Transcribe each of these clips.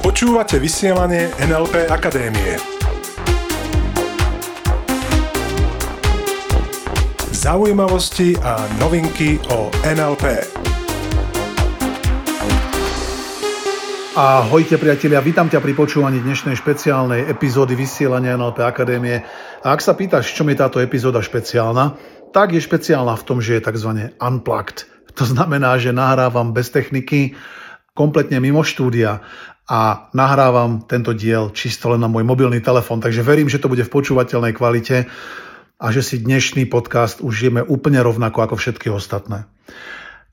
Počúvate vysielanie NLP Akadémie. Zaujímavosti a novinky o NLP. Ahojte priatelia, vítam ťa pri počúvaní dnešnej špeciálnej epizódy vysielania NLP Akadémie. A ak sa pýtaš, čom je táto epizóda špeciálna, tak je špeciálna v tom, že je tzv. unplugged. To znamená, že nahrávam bez techniky, kompletne mimo štúdia a nahrávam tento diel čisto len na môj mobilný telefón, takže verím, že to bude v počúvateľnej kvalite a že si dnešný podcast užijeme úplne rovnako ako všetky ostatné.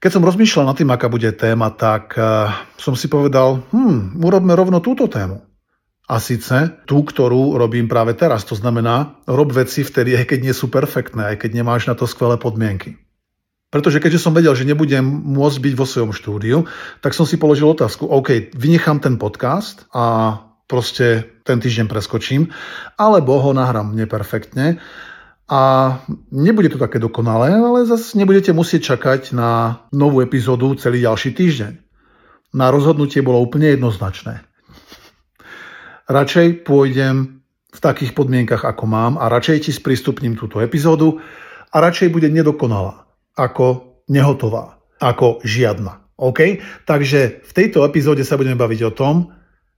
Keď som rozmýšľal nad tým, aká bude téma, tak uh, som si povedal, hm, urobme rovno túto tému. A síce tú, ktorú robím práve teraz. To znamená, rob veci vtedy, aj keď nie sú perfektné, aj keď nemáš na to skvelé podmienky. Pretože keďže som vedel, že nebudem môcť byť vo svojom štúdiu, tak som si položil otázku, OK, vynechám ten podcast a proste ten týždeň preskočím, alebo ho nahrám neperfektne a nebude to také dokonalé, ale zase nebudete musieť čakať na novú epizódu celý ďalší týždeň. Na rozhodnutie bolo úplne jednoznačné. Radšej pôjdem v takých podmienkach, ako mám a radšej ti sprístupním túto epizódu a radšej bude nedokonalá ako nehotová, ako žiadna. OK? Takže v tejto epizóde sa budeme baviť o tom,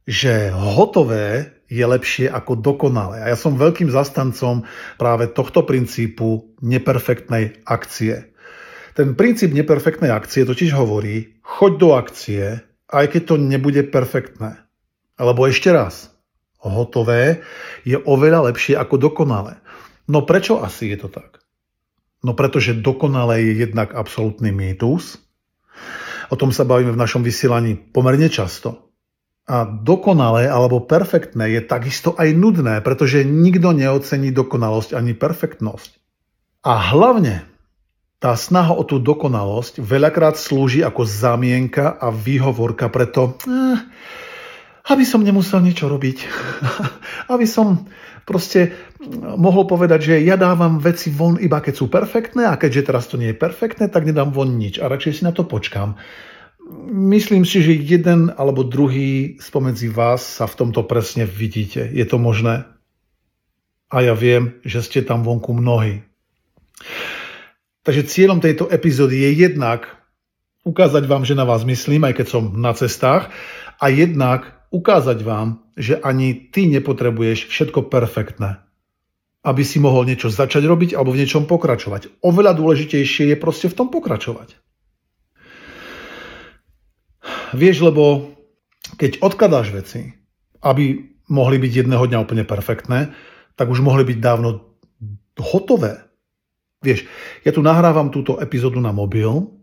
že hotové je lepšie ako dokonalé. A ja som veľkým zastancom práve tohto princípu neperfektnej akcie. Ten princíp neperfektnej akcie totiž hovorí, choď do akcie, aj keď to nebude perfektné. Alebo ešte raz, hotové je oveľa lepšie ako dokonalé. No prečo asi je to tak? No pretože dokonalé je jednak absolútny mýtus. O tom sa bavíme v našom vysielaní pomerne často. A dokonalé alebo perfektné je takisto aj nudné, pretože nikto neocení dokonalosť ani perfektnosť. A hlavne tá snaha o tú dokonalosť veľakrát slúži ako zamienka a výhovorka preto, eh, aby som nemusel niečo robiť. aby som proste mohol povedať, že ja dávam veci von iba keď sú perfektné a keďže teraz to nie je perfektné, tak nedám von nič a radšej si na to počkám. Myslím si, že jeden alebo druhý spomedzi vás sa v tomto presne vidíte. Je to možné? A ja viem, že ste tam vonku mnohí. Takže cieľom tejto epizódy je jednak ukázať vám, že na vás myslím, aj keď som na cestách, a jednak ukázať vám, že ani ty nepotrebuješ všetko perfektné, aby si mohol niečo začať robiť alebo v niečom pokračovať. Oveľa dôležitejšie je proste v tom pokračovať. Vieš, lebo keď odkladáš veci, aby mohli byť jedného dňa úplne perfektné, tak už mohli byť dávno hotové. Vieš, ja tu nahrávam túto epizódu na mobil,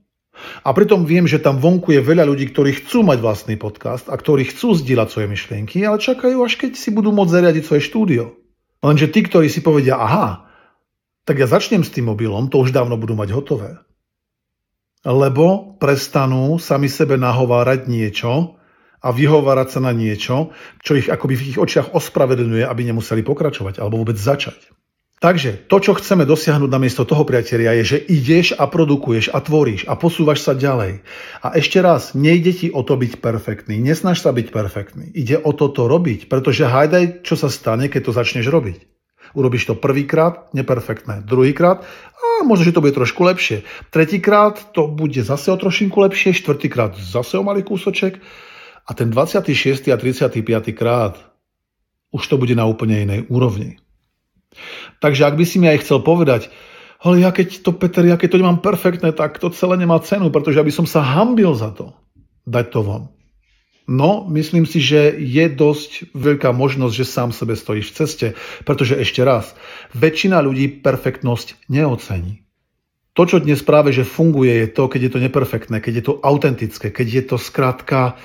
a pritom viem, že tam vonku je veľa ľudí, ktorí chcú mať vlastný podcast a ktorí chcú zdieľať svoje myšlienky, ale čakajú, až keď si budú môcť zariadiť svoje štúdio. Lenže tí, ktorí si povedia, aha, tak ja začnem s tým mobilom, to už dávno budú mať hotové. Lebo prestanú sami sebe nahovárať niečo a vyhovárať sa na niečo, čo ich akoby v ich očiach ospravedlňuje, aby nemuseli pokračovať alebo vôbec začať. Takže to, čo chceme dosiahnuť namiesto toho, priatelia, je, že ideš a produkuješ a tvoríš a posúvaš sa ďalej. A ešte raz, nejde ti o to byť perfektný, nesnaž sa byť perfektný. Ide o to robiť, pretože hajdaj, čo sa stane, keď to začneš robiť. Urobíš to prvýkrát, neperfektné. Druhýkrát, a možno, že to bude trošku lepšie. Tretíkrát to bude zase o trošinku lepšie, štvrtýkrát zase o malý kúsoček. A ten 26. a 35. krát už to bude na úplne inej úrovni. Takže ak by si mi aj chcel povedať, ale ja keď to, Peter, ja keď to nemám perfektné, tak to celé nemá cenu, pretože aby som sa hambil za to, dať to von. No, myslím si, že je dosť veľká možnosť, že sám sebe stojíš v ceste, pretože ešte raz, väčšina ľudí perfektnosť neocení. To, čo dnes práve že funguje, je to, keď je to neperfektné, keď je to autentické, keď je to skrátka,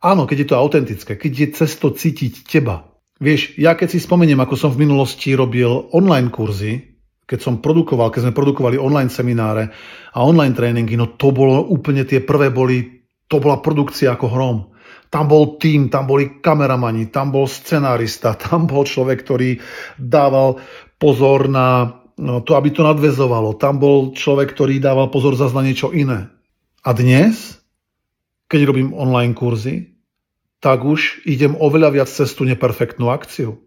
áno, keď je to autentické, keď je cesto cítiť teba, Vieš, ja keď si spomeniem, ako som v minulosti robil online kurzy, keď som produkoval, keď sme produkovali online semináre a online tréningy, no to bolo úplne tie prvé boli, to bola produkcia ako hrom. Tam bol tým, tam boli kameramani, tam bol scenárista, tam bol človek, ktorý dával pozor na no, to, aby to nadvezovalo. Tam bol človek, ktorý dával pozor za na niečo iné. A dnes, keď robím online kurzy, tak už idem oveľa viac cez tú neperfektnú akciu.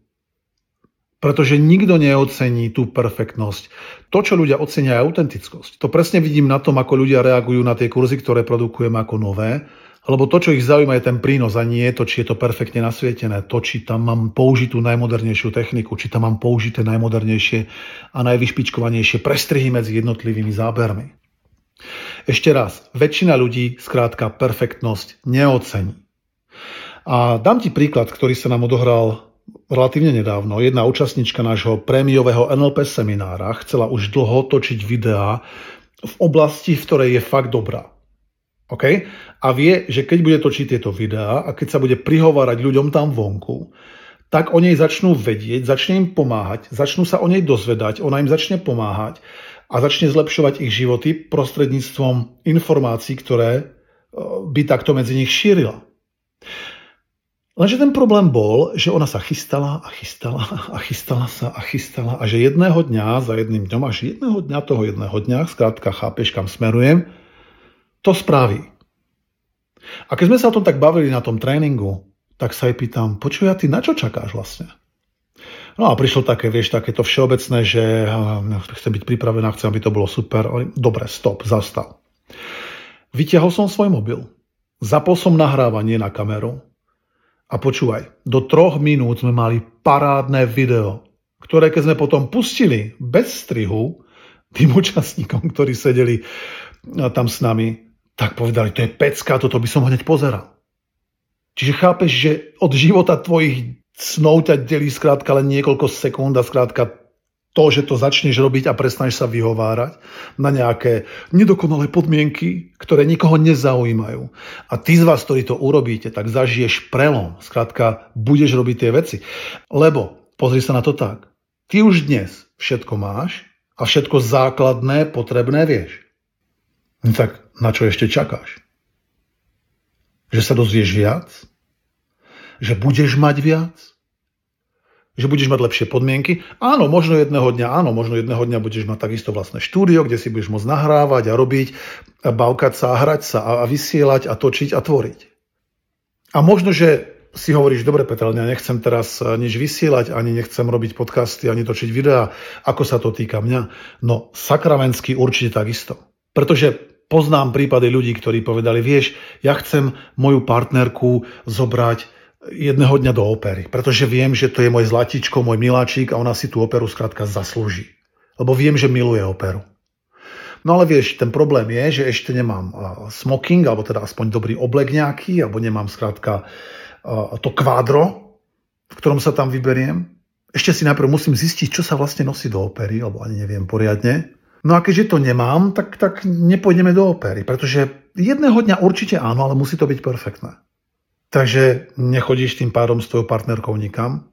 Pretože nikto neocení tú perfektnosť. To, čo ľudia ocenia, je autentickosť. To presne vidím na tom, ako ľudia reagujú na tie kurzy, ktoré produkujem ako nové. Lebo to, čo ich zaujíma, je ten prínos a nie to, či je to perfektne nasvietené, to, či tam mám použiť tú najmodernejšiu techniku, či tam mám použité najmodernejšie a najvyšpičkovanejšie prestrihy medzi jednotlivými zábermi. Ešte raz, väčšina ľudí skrátka perfektnosť neocení. A dám ti príklad, ktorý sa nám odohral relatívne nedávno. Jedna účastnička nášho prémiového NLP seminára chcela už dlho točiť videá v oblasti, v ktorej je fakt dobrá. Okay? A vie, že keď bude točiť tieto videá a keď sa bude prihovárať ľuďom tam vonku, tak o nej začnú vedieť, začne im pomáhať, začnú sa o nej dozvedať, ona im začne pomáhať a začne zlepšovať ich životy prostredníctvom informácií, ktoré e, by takto medzi nich šírila. Lenže ten problém bol, že ona sa chystala a chystala a chystala sa a chystala a že jedného dňa, za jedným dňom, až jedného dňa toho jedného dňa, skrátka chápeš, kam smerujem, to spraví. A keď sme sa o tom tak bavili na tom tréningu, tak sa jej pýtam, počuj, a ty na čo čakáš vlastne? No a prišlo také, vieš, takéto všeobecné, že chcem byť pripravená, chcem, aby to bolo super. Dobre, stop, zastav. Vytiahol som svoj mobil, zapol som nahrávanie na kameru a počúvaj, do troch minút sme mali parádne video, ktoré keď sme potom pustili bez strihu tým účastníkom, ktorí sedeli tam s nami, tak povedali, to je pecka, toto by som hneď pozeral. Čiže chápeš, že od života tvojich snov ťa delí skrátka len niekoľko sekúnd a skrátka to, že to začneš robiť a prestaneš sa vyhovárať na nejaké nedokonalé podmienky, ktoré nikoho nezaujímajú. A ty z vás, ktorí to urobíte, tak zažiješ prelom. Skrátka, budeš robiť tie veci. Lebo, pozri sa na to tak, ty už dnes všetko máš a všetko základné, potrebné vieš. No tak na čo ešte čakáš? Že sa dozvieš viac? Že budeš mať viac? Že budeš mať lepšie podmienky? Áno, možno jedného dňa, áno, možno jedného dňa budeš mať takisto vlastné štúdio, kde si budeš môcť nahrávať a robiť, a bavkať sa a hrať sa a, vysielať a točiť a tvoriť. A možno, že si hovoríš, dobre Petra, ja nechcem teraz nič vysielať, ani nechcem robiť podcasty, ani točiť videá, ako sa to týka mňa. No sakramensky určite takisto. Pretože poznám prípady ľudí, ktorí povedali, vieš, ja chcem moju partnerku zobrať jedného dňa do opery, pretože viem, že to je môj zlatičko, môj miláčik a ona si tú operu skrátka zaslúži. Lebo viem, že miluje operu. No ale vieš, ten problém je, že ešte nemám smoking, alebo teda aspoň dobrý oblek nejaký, alebo nemám skrátka to kvádro, v ktorom sa tam vyberiem. Ešte si najprv musím zistiť, čo sa vlastne nosí do opery, alebo ani neviem poriadne. No a keďže to nemám, tak, tak nepôjdeme do opery, pretože jedného dňa určite áno, ale musí to byť perfektné. Takže nechodíš tým pádom s tvojou partnerkou nikam?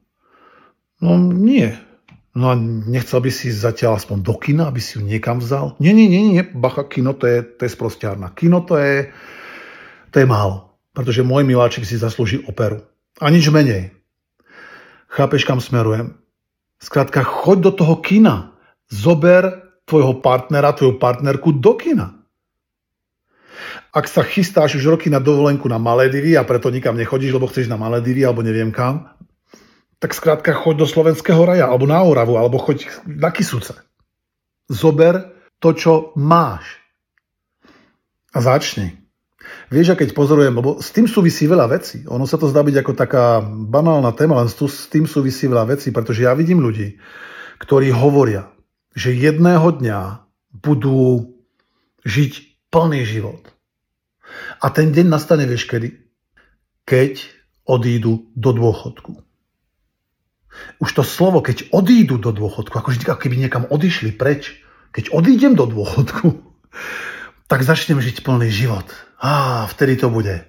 No nie. No a nechcel by si zatiaľ aspoň do kina, aby si ju niekam vzal? Nie, nie, nie, nie, bacha, kino to je, to je sprostiarna. Kino to je, to je málo. Pretože môj miláčik si zaslúži operu. A nič menej. Chápeš, kam smerujem? Skrátka, choď do toho kina. Zober tvojho partnera, tvoju partnerku do kina. Ak sa chystáš už roky na dovolenku na Maledivy a preto nikam nechodíš, lebo chceš na Maledivy alebo neviem kam, tak skrátka choď do slovenského raja, alebo na Oravu, alebo choď na Kisuce. Zober to, čo máš. A začni. Vieš, a keď pozorujem, lebo s tým súvisí veľa vecí. Ono sa to zdá byť ako taká banálna téma, len s tým súvisí veľa vecí, pretože ja vidím ľudí, ktorí hovoria, že jedného dňa budú žiť plný život. A ten deň nastane, vieš kedy? Keď odídu do dôchodku. Už to slovo, keď odídu do dôchodku, ako vždy, keby niekam odišli preč, keď odídem do dôchodku, tak začnem žiť plný život. Á, vtedy to bude.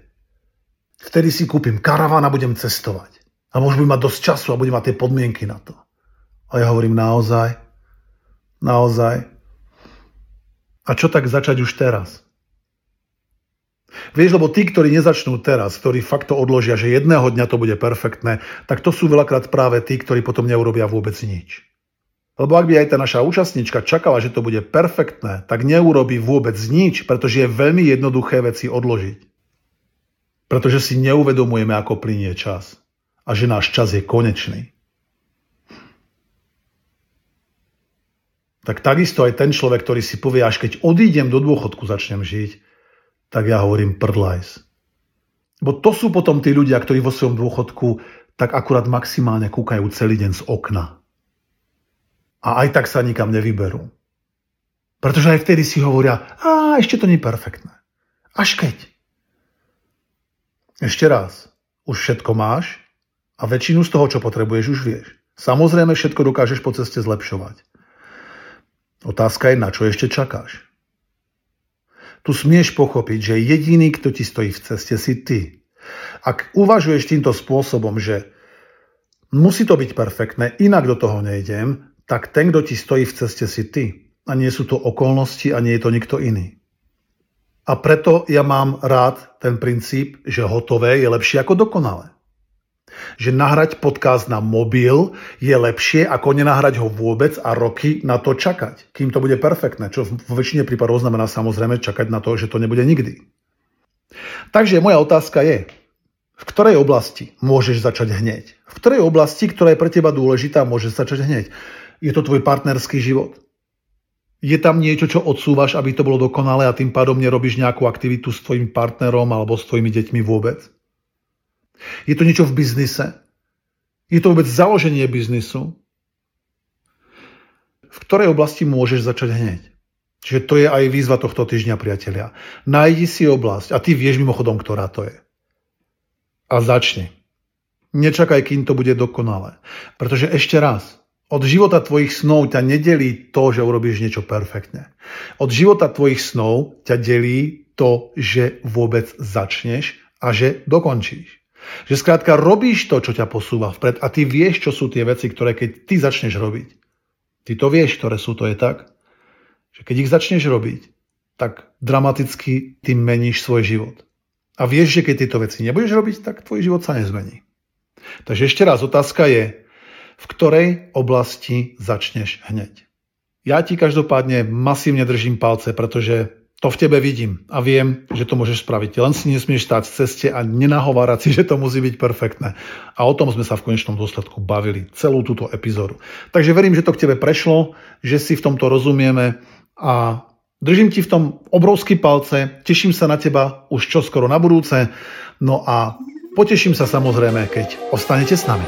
Vtedy si kúpim karaván a budem cestovať. A budem mať dosť času a budem mať tie podmienky na to. A ja hovorím naozaj, Naozaj. A čo tak začať už teraz? Vieš, lebo tí, ktorí nezačnú teraz, ktorí fakt to odložia, že jedného dňa to bude perfektné, tak to sú veľakrát práve tí, ktorí potom neurobia vôbec nič. Lebo ak by aj tá naša účastníčka čakala, že to bude perfektné, tak neurobi vôbec nič, pretože je veľmi jednoduché veci odložiť. Pretože si neuvedomujeme, ako plinie čas. A že náš čas je konečný. Tak takisto aj ten človek, ktorý si povie, až keď odídem do dôchodku, začnem žiť, tak ja hovorím prdlajs. Bo to sú potom tí ľudia, ktorí vo svojom dôchodku tak akurát maximálne kúkajú celý deň z okna. A aj tak sa nikam nevyberú. Pretože aj vtedy si hovoria, a ešte to nie je perfektné. Až keď. Ešte raz, už všetko máš a väčšinu z toho, čo potrebuješ, už vieš. Samozrejme, všetko dokážeš po ceste zlepšovať. Otázka je, na čo ešte čakáš. Tu smieš pochopiť, že jediný, kto ti stojí v ceste, si ty. Ak uvažuješ týmto spôsobom, že musí to byť perfektné, inak do toho nejdem, tak ten, kto ti stojí v ceste, si ty. A nie sú to okolnosti a nie je to nikto iný. A preto ja mám rád ten princíp, že hotové je lepšie ako dokonalé že nahrať podcast na mobil je lepšie, ako nenahrať ho vôbec a roky na to čakať, kým to bude perfektné, čo v väčšine prípadov znamená samozrejme čakať na to, že to nebude nikdy. Takže moja otázka je, v ktorej oblasti môžeš začať hneď? V ktorej oblasti, ktorá je pre teba dôležitá, môžeš začať hneď? Je to tvoj partnerský život? Je tam niečo, čo odsúvaš, aby to bolo dokonalé a tým pádom nerobíš nejakú aktivitu s tvojim partnerom alebo s tvojimi deťmi vôbec? Je to niečo v biznise? Je to vôbec založenie biznisu? V ktorej oblasti môžeš začať hneď? Čiže to je aj výzva tohto týždňa, priatelia. Najdi si oblasť a ty vieš mimochodom, ktorá to je. A začni. Nečakaj, kým to bude dokonalé. Pretože ešte raz, od života tvojich snov ťa nedelí to, že urobíš niečo perfektne. Od života tvojich snov ťa delí to, že vôbec začneš a že dokončíš. Že skrátka robíš to, čo ťa posúva vpred a ty vieš, čo sú tie veci, ktoré keď ty začneš robiť. Ty to vieš, ktoré sú, to je tak, že keď ich začneš robiť, tak dramaticky ty meníš svoj život. A vieš, že keď tieto veci nebudeš robiť, tak tvoj život sa nezmení. Takže ešte raz, otázka je, v ktorej oblasti začneš hneď. Ja ti každopádne masívne držím palce, pretože to v tebe vidím a viem, že to môžeš spraviť. Len si nesmieš stáť v ceste a nenahovárať si, že to musí byť perfektné. A o tom sme sa v konečnom dôsledku bavili celú túto epizódu. Takže verím, že to k tebe prešlo, že si v tomto rozumieme a držím ti v tom obrovský palce, teším sa na teba už čoskoro na budúce, no a poteším sa samozrejme, keď ostanete s nami.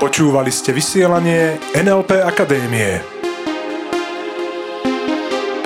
Počúvali ste vysielanie NLP Akadémie.